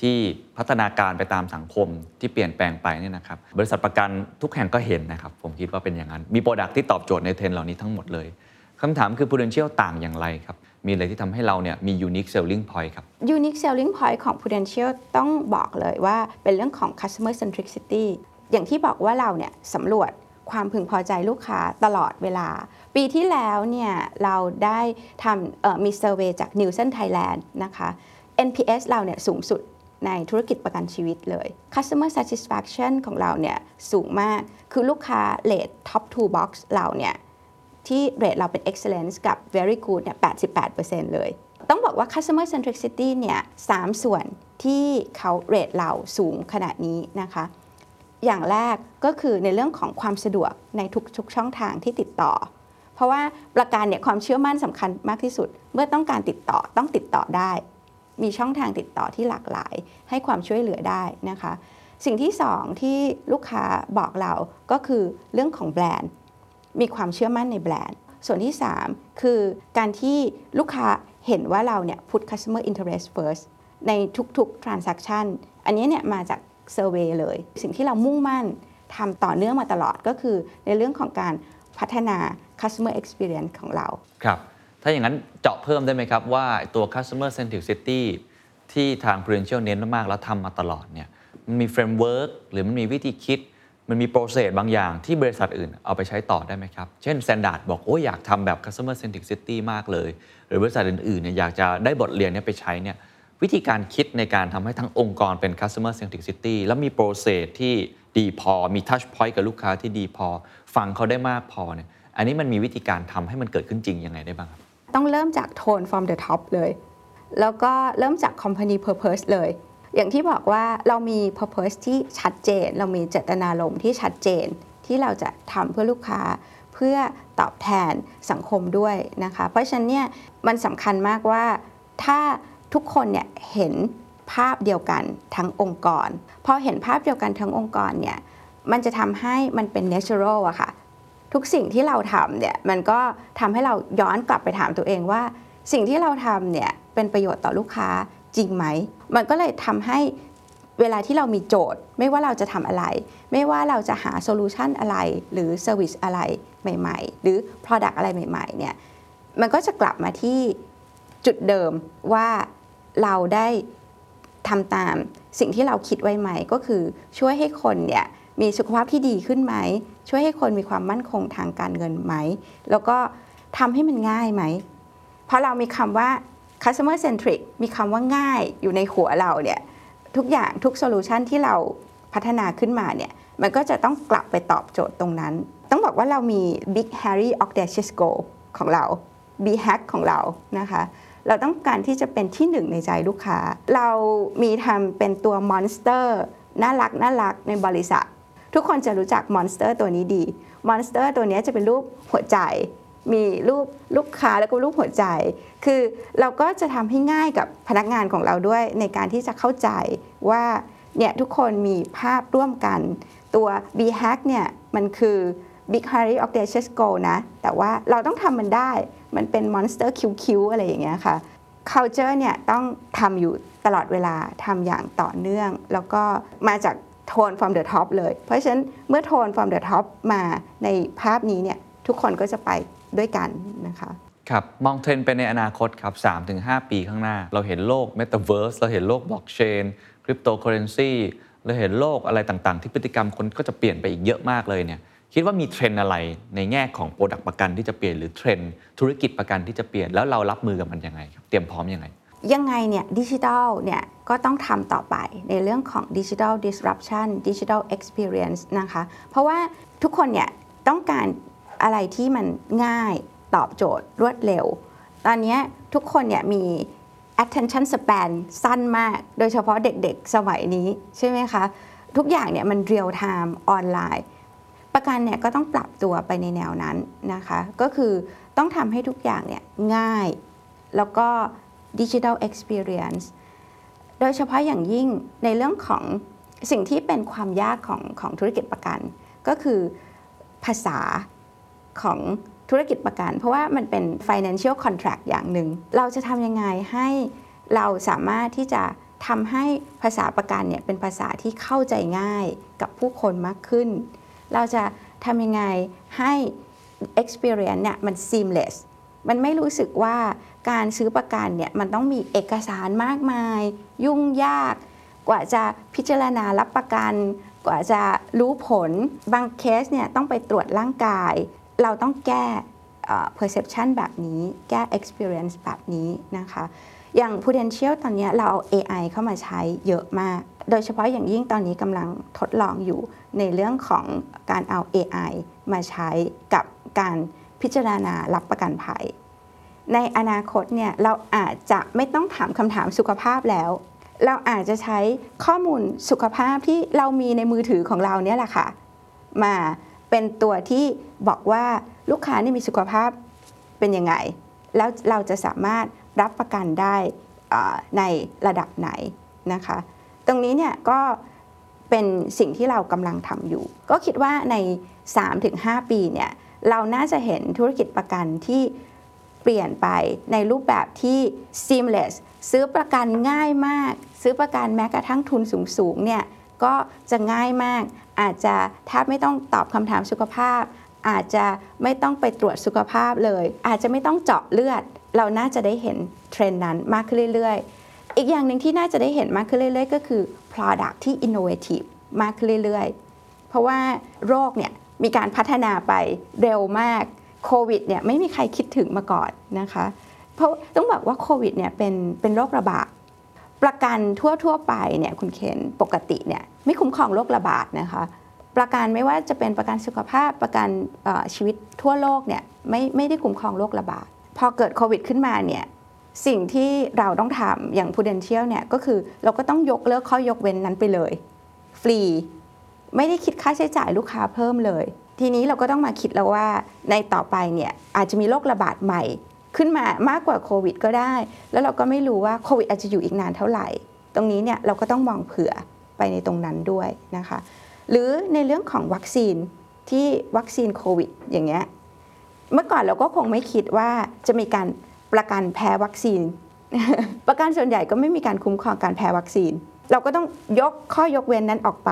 ที่พัฒนาการไปตามสังคมที่เปลี่ยนแปลงไปเนี่ยนะครับบริษัทประกันทุกแห่งก็เห็นนะครับผมคิดว่าเป็นอย่างนั้นมีโปรดักที่ตอบโจทย์ในเทรนด์เหล่านี้ทั้งหมดเลยคำถามคือ Prudential ต่างอย่างไรครับ มีอะไรที่ทำให้เราเนี่ยมี unique selling point ครับ Unique selling point ของ Prudential ต้องบอกเลยว่าเป็นเรื่องของ customer centricity อย่างที่บอกว่าเราเนี่ยสำรวจความพึงพอใจลูกค้าตลอดเวลา ปีที่แล้วเนี่ยเราได้ทำมี survey จาก Nielsen Thailand นะคะ NPS เราเนี่ยสูงสุดในธุรกิจประกันชีวิตเลย Customer satisfaction ของเราเนี่ยสูงมาก คือลูกค้าเลท top 2 box เราเนี่ย ที่ rate เราเป็น excellent กับ very good เนี่ย 88%เลย ต้องบอกว่า customer centricity เนี่ยสามส่วนที่เขา rate เราสูงขนาดนี้นะคะ อย่างแรกก็คือในเรื่องของความสะดวกในทุกๆช่องทางที่ติดต่อ เพราะว่าประกันเนี่ยความเชื่อมั่นสำคัญมากที่สุด เมื่อต้องการติดต่อต้องติดต่อได้ มีช่องทางติดต่อที่หลากหลาย ให้ความช่วยเหลือได้นะคะสิ่งที่สองที่ลูกค้าบอกเราก็คือเรื่องของแบรนด์ มีความเชื่อมั่นในแบรนด์ ส่วนที่ 3 คือการที่ลูกค้าเห็นว่าเราเนี่ย put customer interest first ในทุกๆ transaction อันนี้เนี่ยมาจาก survey เลย สิ่งที่เรามุ่งมั่นทำต่อเนื่องมาตลอดก็คือในเรื่องของการพัฒนา customer experience ของเรา ครับ ถ้าอย่างนั้นเจาะเพิ่มได้ไหมครับ ว่าตัว customer centricity ที่ทาง Prudential เน้นมากๆแล้วทำมาตลอดเนี่ยมันมี framework หรือมันมีวิธีคิด มันมี process บางอย่างที่บริษัทอื่นเอาไปใช้ต่อได้ไหมครับ เช่น Standard บอกโอ้อยากทำแบบ customer centric city มากเลย หรือบริษัทอื่นๆเนี่ยอยากจะได้บทเรียนเนี้ไปใช้เนี่ยวิธีการคิดในการทำให้ทั้งองค์กรเป็น customer centric city แล้วมี process ที่ดีพอ มี touch point กับลูกค้าที่ดีพอ ฟังเขาได้มากพอเนี่ยอันนี้มันมีวิธีการทำให้มันเกิดขึ้นจริงยังไงได้บ้างครับต้องเริ่มจากโทน from the top เลย แล้วก็เริ่มจาก company purpose เลย อย่างที่บอกว่าเรามี purpose ที่ชัดเจน เรามีเจตนารมณ์ที่ชัดเจนที่เราจะทำเพื่อลูกค้าเพื่อตอบแทนสังคมด้วยนะคะ เพราะฉะนั้นเนี่ยมันสำคัญมากว่าถ้าทุกคนเนี่ยเห็นภาพเดียวกันทั้งองค์กรพอเห็นภาพเดียวกันทั้งองค์กรเนี่ยมันจะทำให้มันเป็น natural อะค่ะทุกสิ่งที่เราทำเนี่ยมันก็ทำให้เราย้อนกลับไปถามตัวเองว่า สิ่งที่เราทำเนี่ยเป็นประโยชน์ต่อลูกค้า จริงไหม มันก็เลยทำให้เวลาที่เรามีโจทย์ ไม่ว่าเราจะทำอะไร ไม่ว่าเราจะหา solution อะไร หรือ service อะไรใหม่ ๆ หรือ Product อะไรใหม่ ๆ เนี่ย มันก็จะกลับมาที่จุดเดิมว่าเราได้ทำตามสิ่งที่เราคิดไว้ไหม ก็คือช่วยให้คนเนี่ยมีสุขภาพที่ดีขึ้นไหม ช่วยให้คนมีความมั่นคงทางการเงินไหม แล้วก็ทำให้มันง่ายไหม เพราะเรามีคำว่า customer centric มีคำว่าง่ายอยู่ในหัวเราเนี่ยทุกอย่างทุก solution ที่เราพัฒนาขึ้นมาเนี่ยมันก็จะต้องกลับไปตอบโจทย์ตรงนั้น ต้องบอกว่าเรามี big hairy audacious goal ของเรา BHAG ของเรานะคะ เราต้องการที่จะเป็นที่หนึ่งในใจลูกค้า เรามีทำเป็นตัว monster น่ารักน่ารักในบริษัท ทุกคนจะรู้จัก monster ตัวนี้ดี monster ตัวนี้จะเป็นรูปหัวใจ มีรูปลูกค้าแล้วก็รูปหัวใจ คือเราก็จะทำให้ง่ายกับพนักงานของเราด้วยในการที่จะเข้าใจว่าเนี่ยทุกคนมีภาพร่วมกัน ตัว B hack เนี่ยมันคือ Big Hairy Audacious Goal นะ แต่ว่าเราต้องทำมันได้ มันเป็น Monster QQ อะไรอย่างเงี้ยค่ะ culture เนี่ยต้องทำอยู่ตลอดเวลาทำอย่างต่อเนื่อง แล้วก็มาจากโทน from the top เลย เพราะฉะนั้นเมื่อโทน from the top มาในภาพนี้เนี่ยทุกคนก็จะไป ด้วยกันนะคะครับมองเทรนด์ไปในอนาคตครับ 3-5 ปีข้างหน้า เราเห็นโลก Metaverse เราเห็นโลกบล็อกเชนคริปโตเคอร์เรนซีเราเห็นโลกอะไรต่างๆ ที่พฤติกรรมคนก็จะเปลี่ยนไปอีกเยอะมากเลยเนี่ยคิดว่ามีเทรนด์อะไรในแง่ของ product ประกันที่จะเปลี่ยนหรือเทรนด์ธุรกิจประกันที่จะเปลี่ยนแล้วเรารับมือกับมันยังไงครับเตรียมพร้อมยังไง ยังไงเนี่ยดิจิทัลเนี่ยก็ต้องทำต่อไปในเรื่องของดิจิทัล disruption digital experience นะคะเพราะว่าทุกคนเนี่ยต้องการ อะไรที่มันง่ายตอบโจทย์รวดเร็ว ตอนนี้ทุกคนเนี่ยมี attention span สั้นมาก โดยเฉพาะเด็กๆ สมัยนี้ใช่ไหมคะ ทุกอย่างเนี่ยมัน real time ออนไลน์ ประกันเนี่ยก็ต้องปรับตัวไปในแนวนั้นนะคะ ก็คือต้องทำให้ทุกอย่างเนี่ยง่าย แล้วก็ Digital Experience โดยเฉพาะอย่างยิ่งในเรื่องของสิ่งที่เป็นความยากของของธุรกิจประกัน ก็คือภาษา ของธุรกิจประกัน เพราะว่ามันเป็น financial contract อย่างหนึ่ง เราจะทำยังไงให้เราสามารถที่จะทำให้ภาษาประกันเนี่ยเป็นภาษาที่เข้าใจง่ายกับผู้คนมากขึ้น เราจะทำยังไงให้ experience เนี่ยมัน seamless มันไม่รู้สึกว่าการซื้อประกันเนี่ยมันต้องมีเอกสารมากมาย ยุ่งยาก กว่าจะพิจารณารับประกัน กว่าจะรู้ผลบางเคสเนี่ยต้องไปตรวจร่างกาย เราต้องแก้เอ่อ perception แบบนี้แก้ experience แบบนี้นะคะ อย่าง Prudential ตอนนี้เราเอา AI เข้ามาใช้เยอะมาก โดยเฉพาะอย่างยิ่งตอนนี้กำลังทดลองอยู่ในเรื่องของการเอา AI มาใช้กับการพิจารณารับประกันภัย ในอนาคตเนี่ยเราอาจจะไม่ต้องถามคำถามสุขภาพแล้ว เราอาจจะใช้ข้อมูลสุขภาพที่เรามีในมือถือของเราเนี่ยแหละค่ะ มา เป็นตัวที่บอกว่าลูกค้านี่มีสุขภาพเป็นยังไง แล้วเราจะสามารถรับประกันได้ในระดับไหนนะคะ ตรงนี้เนี่ยก็เป็นสิ่งที่เรากำลังทำอยู่ ก็คิดว่าใน 3-5 ปีเนี่ยเราน่าจะเห็นธุรกิจประกันที่เปลี่ยนไปในรูปแบบที่ seamless ซื้อประกันง่ายมาก ซื้อประกันแม้กระทั่งทุนสูงๆเนี่ย ก็จะง่ายมาก อาจจะแทบไม่ต้องตอบคำถามสุขภาพ อาจจะไม่ต้องไปตรวจสุขภาพเลย อาจจะไม่ต้องเจาะเลือด เราน่าจะได้เห็นเทรนด์นั้นมากขึ้นเรื่อยๆ อีกอย่างหนึ่งที่น่าจะได้เห็นมากขึ้นเรื่อยๆ ก็คือ product ที่ innovative มากขึ้นเรื่อยๆ เพราะว่าโรคเนี่ยมีการพัฒนาไปเร็วมากโควิดเนี่ยไม่มีใครคิดถึงมาก่อนนะคะ เพราะต้องบอกว่าโควิดเนี่ยเป็นเป็นโรคระบาด ประกันทั่วทั่วๆไปเนี่ยคุณเคนปกติเนี่ยไม่คุ้มครองโรคระบาดนะคะประกันไม่ว่าจะเป็นประกันสุขภาพประกันชีวิตทั่วโลกเนี่ยไม่ไม่ได้คุ้มครองโรคระบาดพอเกิดโควิดขึ้นมาเนี่ยสิ่งที่เราต้องทำอย่าง Prudential เนี่ยก็คือเราก็ต้องยกเลิกข้อยกเว้นนั้นไปเลย ฟรี ไม่ได้คิดค่าใช้จ่ายลูกค้าเพิ่มเลย ทีนี้เราก็ต้องมาคิดแล้วว่าในต่อไปเนี่ยอาจจะมีโรคระบาดใหม่ ขึ้นมามากกว่าโควิดก็ได้ แล้วเราก็ไม่รู้ว่าโควิดอาจจะอยู่อีกนานเท่าไหร่ ตรงนี้เนี่ยเราก็ต้องมองเผื่อไปในตรงนั้นด้วยนะคะ หรือในเรื่องของวัคซีนที่วัคซีนโควิดอย่างเงี้ยเมื่อก่อนเราก็คงไม่คิดว่าจะมีการประกันแพ้วัคซีน ประกันส่วนใหญ่ก็ไม่มีการคุ้มครองการแพ้วัคซีน เราก็ต้องยกข้อยกเว้นนั้นออกไป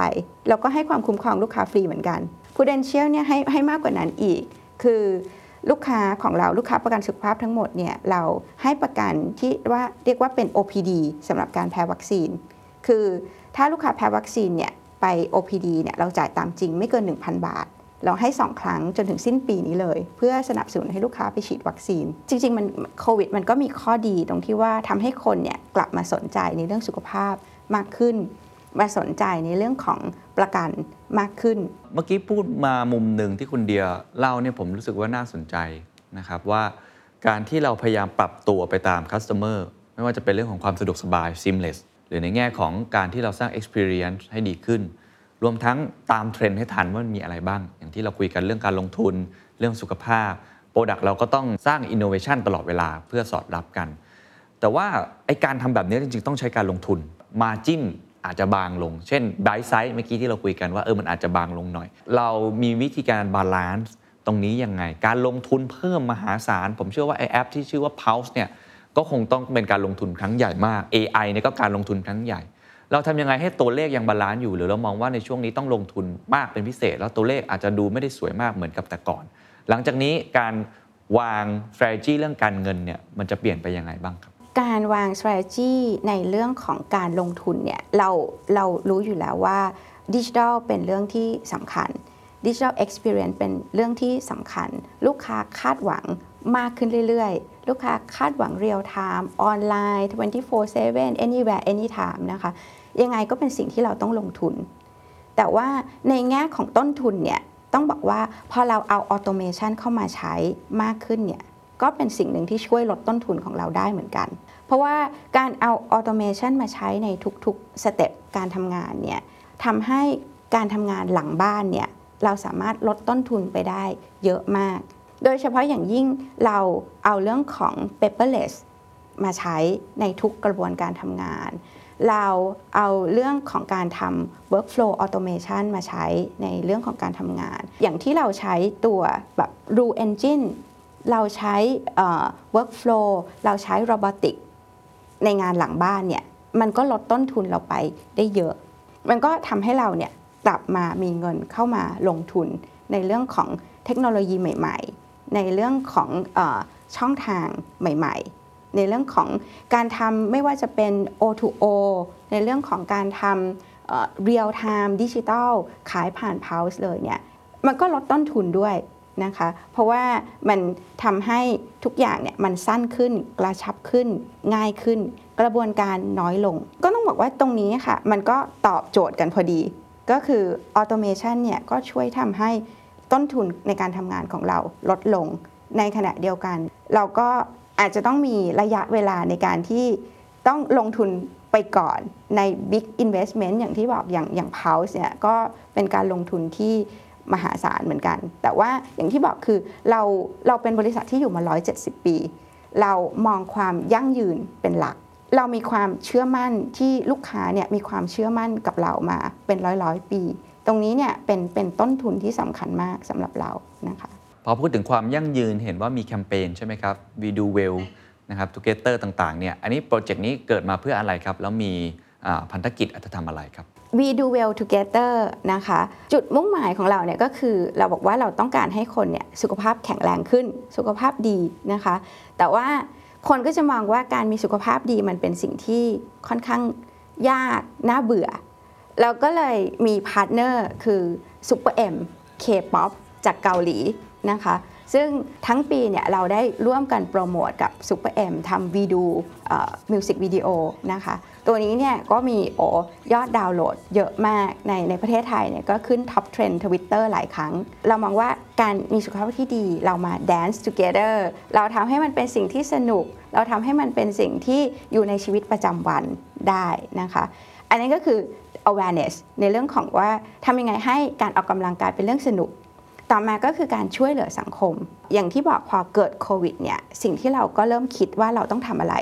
เราก็ให้ความคุ้มครองลูกค้าฟรีเหมือนกัน Prudential เนี่ยให้ให้มากกว่านั้นอีก คือ ลูกค้าของเราลูกค้าประกันสุขภาพทั้งหมดเนี่ยเราให้ประกันที่ว่าเรียกว่าเป็น OPD สำหรับการแพ้วัคซีน คือถ้าลูกค้าแพ้วัคซีนเนี่ยไป OPD เนี่ยเราจ่ายตามจริงไม่เกิน 1,000 บาท เราให้ 2 ครั้งจนถึงสิ้นปีนี้เลย เพื่อสนับสนุนให้ลูกค้าไปฉีดวัคซีน จริง ๆ มันโควิดมันก็มีข้อดีตรงที่ว่าทำให้คนเนี่ยกลับมาสนใจในเรื่องสุขภาพมากขึ้น มาสนใจในเรื่องของประกันมากขึ้น เมื่อกี้พูดมามุมหนึ่งที่คุณเดียเล่าเนี่ยผมรู้สึกว่าน่าสนใจนะครับว่าการที่เราพยายามปรับตัวไปตาม customer ไม่ว่าจะเป็นเรื่องของความสะดวกสบาย seamless หรือในแง่ของการที่เราสร้าง experience ให้ดีขึ้น รวมทั้งตามเทรนด์ให้ทันว่ามันมีอะไรบ้าง อย่างที่เราคุยกันเรื่องการลงทุน เรื่องสุขภาพ Product เราก็ต้องสร้าง innovation ตลอดเวลาเพื่อสอดรับกัน แต่ว่าไอการทำแบบนี้จริงๆ ต้องใช้การลงทุน Margin อาจจะบางลง เช่น buy side เมื่อกี้ที่เราคุยกันว่าเออมันอาจจะบางลงหน่อย เรามีวิธีการ balance ตรงนี้ยังไง การลงทุนเพิ่มมหาศาล ผมเชื่อว่าไอแอปที่ชื่อว่า Pulse เนี่ยก็คงต้องเป็นการลงทุนครั้งใหญ่มาก AI เนี่ยก็การลงทุนครั้งใหญ่ เราทำยังไงให้ตัวเลขยัง balance อยู่ หรือเรามองว่าในช่วงนี้ต้องลงทุนมากเป็นพิเศษ แล้วตัวเลขอาจจะดูไม่ได้สวยมากเหมือนกับแต่ก่อน หลังจากนี้การวาง strategy เรื่องการเงินเนี่ยมันจะเปลี่ยนไปยังไงบ้างครับ การวาง strategy ในเรื่องของการลงทุนเนี่ยเราเรารู้อยู่แล้วว่าดิจิทัลเป็นเรื่องที่สำคัญดิจิทัล experience เป็นเรื่องที่สำคัญ ลูกค้าคาดหวังมากขึ้นเรื่อยๆ ลูกค้าคาดหวัง real time ออนไลน์24/7 anywhere anytime นะคะ ยังไงก็เป็นสิ่งที่เราต้องลงทุน แต่ว่าในแง่ของต้นทุนเนี่ยต้องบอกว่าพอเราเอา automation เข้ามาใช้มากขึ้นเนี่ย ก็เป็นสิ่งหนึ่งที่ช่วยลดต้นทุนของเราได้เหมือนกัน เพราะว่าการเอา automation มาใช้ในทุกๆ step การทำงานเนี่ยทำให้การทำงานหลังบ้านเนี่ยเราสามารถลดต้นทุนไปได้เยอะมาก โดยเฉพาะอย่างยิ่งเราเอาเรื่องของ paperless มาใช้ในทุกกระบวนการทำงาน เราเอาเรื่องของการทำ workflow automation มาใช้ในเรื่องของการทำงาน อย่างที่เราใช้ตัวแบบ rule engine เราใช้เอ่อ workflow เราใช้ robotic ในงานหลังบ้านเนี่ยมันก็ลดต้นทุนเราไปได้เยอะ มันก็ทำให้เราเนี่ยกลับมามีเงินเข้ามาลงทุนในเรื่องของเทคโนโลยีใหม่ ๆ ในเรื่องของอช่องทางใหม่ ๆ ในเรื่องของการทำไม่ว่าจะเป็น O2O ในเรื่องของการทำเอ่อ real time ดิจิทัลขายผ่าน Pulse เลยเนี่ยมันก็ลดต้นทุนด้วย นะคะ เพราะว่ามันทำให้ทุกอย่างเนี่ยมันสั้นขึ้นกระชับขึ้น ง่ายขึ้น กระบวนการน้อยลง ก็ต้องบอกว่าตรงนี้ค่ะ มันก็ตอบโจทย์กันพอดี ก็คือออโตเมชันเนี่ยก็ช่วยทำให้ต้นทุนในการทำงานของเราลดลง ในขณะเดียวกัน เราก็อาจจะต้องมีระยะเวลาในการที่ต้องลงทุนไปก่อนใน Big Investment อย่างที่บอกอย่างอย่าง Pulse เนี่ยก็เป็นการลงทุนที่ มหาศาลเหมือนกัน แต่ว่าอย่างที่บอกคือเราเราเป็นบริษัทที่อยู่มา 170 ปี เรามองความยั่งยืนเป็นหลัก เรามีความเชื่อมั่นที่ลูกค้าเนี่ยมีความเชื่อมั่นกับเรามาเป็นร้อยร้อยปี ตรงนี้เนี่ยเป็นเป็นต้นทุนที่สำคัญมากสำหรับเรานะคะพอพูดถึงความยั่งยืนเห็นว่ามีแคมเปญใช่ไหมครับ We Do Well นะครับ Together ต่างๆเนี่ยอันนี้โปรเจกต์นี้เกิดมาเพื่ออะไรครับ แล้วมีพันธกิจอาจจะทำอะไรครับ we do well together นะคะ จุดมุ่งหมายของเราเนี่ยก็คือเราบอกว่าเราต้องการให้คนเนี่ยสุขภาพแข็งแรงขึ้น สุขภาพดีนะคะ แต่ว่าคนก็จะมองว่าการมีสุขภาพดีมันเป็นสิ่งที่ค่อนข้างยากน่าเบื่อ เราก็เลยมี partner คือ Super M K-POP จากเกาหลีนะคะ ซึ่งทั้งปีเนี่ยเราได้ร่วมกันโปรโมทกับ Super M ทำ we doมิวสิกวิดีโอนะคะ ตัวนี้เนี่ยก็มีโอยอดดาวน์โหลดเยอะมากในในประเทศไทยเนี่ยก็ขึ้น top trend Twitter หลายครั้ง เรามองว่าการมีสุขภาพที่ดีเรามา dance together เราทำให้มันเป็นสิ่งที่สนุก เราทำให้มันเป็นสิ่งที่อยู่ในชีวิตประจำวันได้นะคะ อันนี้ก็คือ awareness ในเรื่องของว่าทำยังไงให้การออกกำลังกายเป็นเรื่องสนุกต่อมาก็คือการช่วยเหลือสังคม อย่างที่บอกพอเกิดโควิดเนี่ย สิ่งที่เราก็เริ่มคิดว่าเราต้องทำอะไร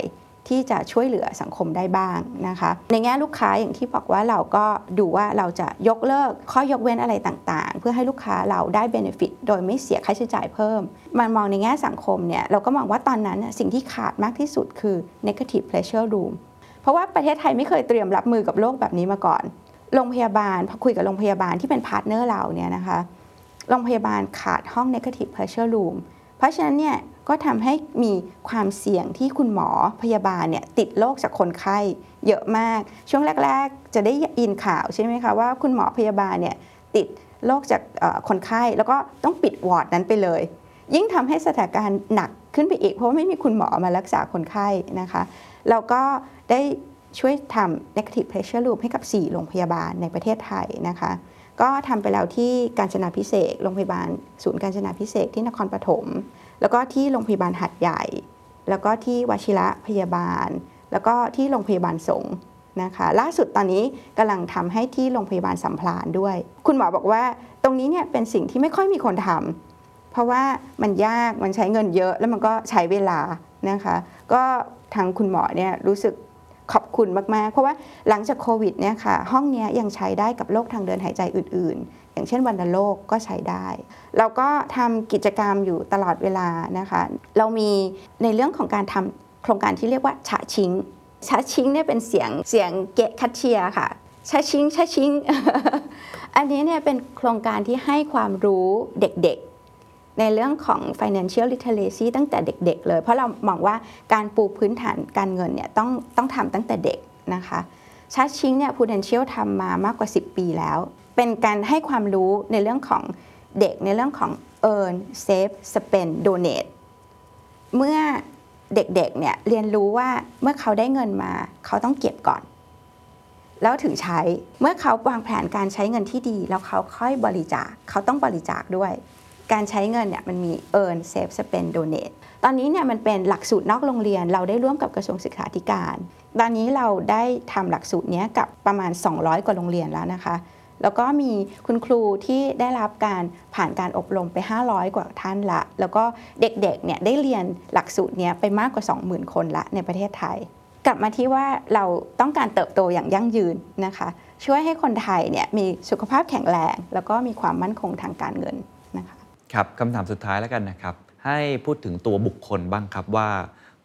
ที่จะช่วยเหลือสังคมได้บ้างนะคะ ในแง่ลูกค้าอย่างที่บอกว่าเราก็ดูว่าเราจะยกเลิกข้อยกเว้นอะไรต่างๆ เพื่อให้ลูกค้าเราได้ benefit โดยไม่เสียค่าใช้จ่ายเพิ่ม มันมองในแง่สังคมเนี่ยเราก็มองว่าตอนนั้นสิ่งที่ขาดมากที่สุดคือ negative pressure room เพราะว่าประเทศไทยไม่เคยเตรียมรับมือกับโรคแบบนี้มาก่อน โรงพยาบาลพอคุยกับโรงพยาบาลที่เป็น partner เราเนี่ยนะคะ โรงพยาบาลขาดห้อง negative pressure room เพราะฉะนั้นเนี่ย ก็ทำให้มีความเสี่ยงที่คุณหมอพยาบาลเนี่ยติดโรคจากคนไข้เยอะมาก ช่วงแรก ๆ จะได้ยินข่าวใช่ไหมคะว่าคุณหมอพยาบาลเนี่ยติดโรคจากคนไข้แล้วก็ต้องปิดวอร์ดนั้นไปเลย ยิ่งทำให้สถานการณ์หนักขึ้นไปอีก เพราะว่าไม่มีคุณหมอมารักษาคนไข้นะคะแล้วก็ได้ช่วยทำ negative pressure loop ให้กับ 4 โรงพยาบาลในประเทศไทยนะคะก็ทำไปแล้วที่การจนาพิเศษ โรงพยาบาลศูนย์การจนาพิเศษที่นครปฐม แล้วก็ที่โรงพยาบาลหัดใหญ่ แล้วก็ที่วชิระพยาบาล แล้วก็ที่โรงพยาบาลสงฆ์นะคะล่าสุดตอนนี้กำลังทำให้ที่โรงพยาบาลสัมพลานด้วย คุณหมอบอกว่าตรงนี้เนี่ยเป็นสิ่งที่ไม่ค่อยมีคนทำเพราะว่ามันยากมันใช้เงินเยอะแล้วมันก็ใช้เวลานะคะก็ทางคุณหมอเนี่ยรู้สึกขอบคุณมาก ๆ เพราะว่าหลังจากโควิดเนี่ยค่ะห้องนี้ยยังใช้ได้กับโรคทางเดินหายใจอื่น ๆ อย่างเช่นวัณโรคก็ใช้ได้ เราก็ทำกิจกรรมอยู่ตลอดเวลานะคะ เรามีในเรื่องของการทำโครงการที่เรียกว่าฉะชิงชะชิงเนี่ยเป็นเสียงเสียงเกะคัตเชียค่ะชะชิงชะชิง อันนี้เนี่ยเป็นโครงการที่ให้ความรู้เด็กๆ ในเรื่องของ financial literacy ตั้งแต่เด็กๆ เลย เพราะเรามองว่าการปูพื้นฐานการเงินเนี่ยต้องต้องทำตั้งแต่เด็กนะคะชาชิงเนี่ย Prudential ทำมามากกว่า 10 ปีแล้ว เป็นการให้ความรู้ในเรื่องของเด็กในเรื่องของ earn save spend donate เมื่อเด็กๆเนี่ยเรียนรู้ว่าเมื่อเขาได้เงินมา เขาต้องเก็บก่อน แล้วถึงใช้เมื่อเขาวางแผนการใช้เงินที่ดี แล้วเขาค่อยบริจาคเขาต้องบริจาคด้วย การใช้เงินเนี่ยมันมี earn save spend donate ตอนนี้เนี่ยมันเป็นหลักสูตรนอกโรงเรียน เราได้ร่วมกับกระทรวงศึกษาธิการ ตอนนี้เราได้ทำหลักสูตรนี้กับประมาณ 200 กว่าโรงเรียนแล้วนะคะ แล้วก็มีคุณครูที่ได้รับการผ่านการอบรมไป 500 กว่าท่านละ แล้วก็เด็กๆเนี่ยได้เรียนหลักสูตรเนี้ยไปมากกว่า 20,000 คนละในประเทศไทย กลับมาที่ว่าเราต้องการเติบโตอย่างยั่งยืนนะคะ ช่วยให้คนไทยเนี่ยมีสุขภาพแข็งแรง แล้วก็มีความมั่นคงทางการเงินนะคะ ครับคำถามสุดท้ายแล้วกันนะครับ ให้พูดถึงตัวบุคคลบ้างครับว่า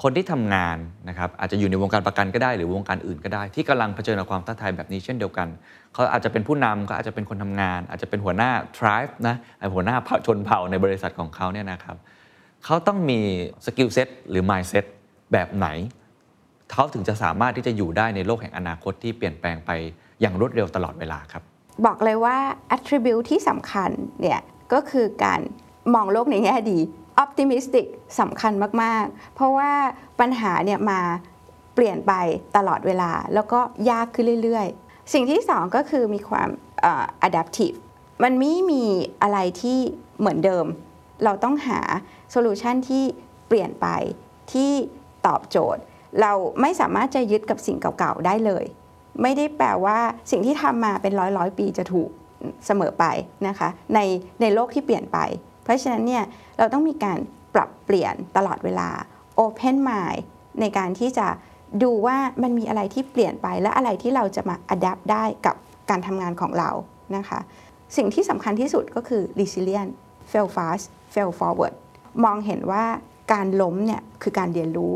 คนที่ทำงานนะครับอาจจะอยู่ในวงการประกันก็ได้หรือวงการอื่นก็ได้ ที่กำลังเผชิญกับความท้าทายแบบนี้เช่นเดียวกัน เขาอาจจะเป็นผู้นำเขาอาจจะเป็นคนทำงาน อาจจะเป็นหัวหน้า tribe นะไอ้หัวหน้าชนเผ่าในบริษัทของเขาเนี่ยนะครับเขาต้องมี skill set หรือ mindset แบบไหนเขาถึงจะสามารถที่จะอยู่ได้ในโลกแห่งอนาคตที่เปลี่ยนแปลงไปอย่างรวดเร็วตลอดเวลาครับ บอกเลยว่า attribute ที่สำคัญเนี่ยก็คือการมองโลกในแง่ดี optimistic สำคัญมาก ๆ เพราะว่าปัญหาเนี่ยมาเปลี่ยนไปตลอดเวลา แล้วก็ยากขึ้นเรื่อย ๆ สิ่งที่สองก็คือมีความอ่อ adaptive มันไม่มีอะไรที่เหมือนเดิม เราต้องหาโซลูชันที่เปลี่ยนไปที่ตอบโจทย์ เราไม่สามารถจะยึดกับสิ่งเก่าๆได้เลย ไม่ได้แปลว่าสิ่งที่ทำมาเป็นร้อยร้อยๆปีจะถูกเสมอไปนะคะในในโลกที่เปลี่ยนไป ราะฉะนั้นเนี่ยเราต้องมีการปรับเปลี่ยนตลอดเวลา Open Mind ในการที่จะดูว่ามันมีอะไรที่เปลี่ยนไปและอะไรที่เราจะมา adapt ได้กับการทำงานของเรานะคะ สิ่งที่สำคัญที่สุดก็คือ resilient fail fast fail forward มองเห็นว่าการล้มเนี่ยคือการเรียนรู้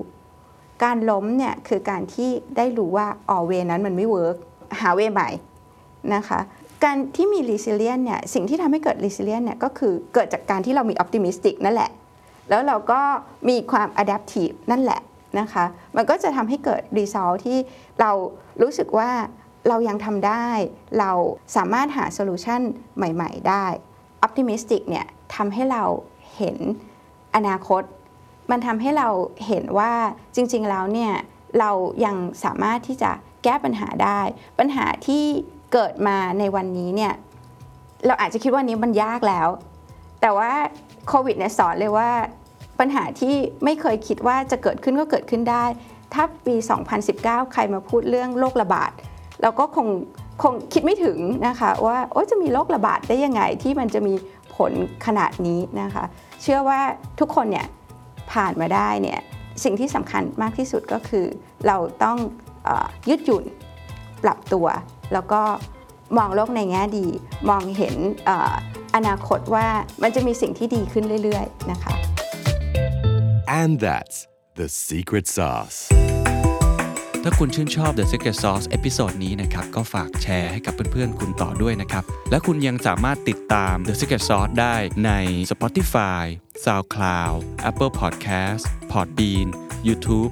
การล้มเนี่ยคือการที่ได้รู้ว่าออเวนั้นมันไม่เวิร์กหาเวใหม่นะคะ การที่มี resilient เนี่ยสิ่งที่ทำให้เกิด resilient เนี่ยก็คือเกิดจากการที่เรามี optimistic นั่นแหละ แล้วเราก็มีความ adaptive นั่นแหละนะคะ มันก็จะทำให้เกิด result ที่เรารู้สึกว่าเรายังทำได้ เราสามารถหา solution ใหม่ ๆ ได้ optimistic เนี่ยทำให้เราเห็นอนาคต มันทำให้เราเห็นว่าจริง ๆ แล้วเนี่ยเรายังสามารถที่จะแก้ปัญหาได้ ปัญหาที่ เกิดมาในวันนี้เนี่ยเราอาจจะคิดว่านี้มันยากแล้ว แต่ว่าโควิดเนี่ยสอนเลยว่าปัญหาที่ไม่เคยคิดว่าจะเกิดขึ้นก็เกิดขึ้นได้ ถ้าปี 2019 ใครมาพูดเรื่องโรคระบาดเราก็คงคงคิดไม่ถึงนะคะว่าโอ้จะมีโรคระบาดได้ยังไงที่มันจะมีผลขนาดนี้นะคะ เชื่อว่าทุกคนเนี่ยผ่านมาได้เนี่ยสิ่งที่สำคัญมากที่สุดก็คือ เราต้องอยืดหยุ่นปรับตัว แล้วก็มองโลกในแง่ดี มองเห็นเอ่ออนาคตว่ามันจะมีสิ่งที่ดีขึ้นเรื่อยๆนะคะ And that's the secret sauce. ถ้าคุณชื่นชอบ The Secret Sauce episode นี้นะครับ ก็ฝากแชร์ให้กับเพื่อนๆ คุณต่อด้วยนะครับ และคุณยังสามารถติดตาม The Secret Sauce ได้ใน Spotify, SoundCloud, Apple Podcast, Podbean, YouTube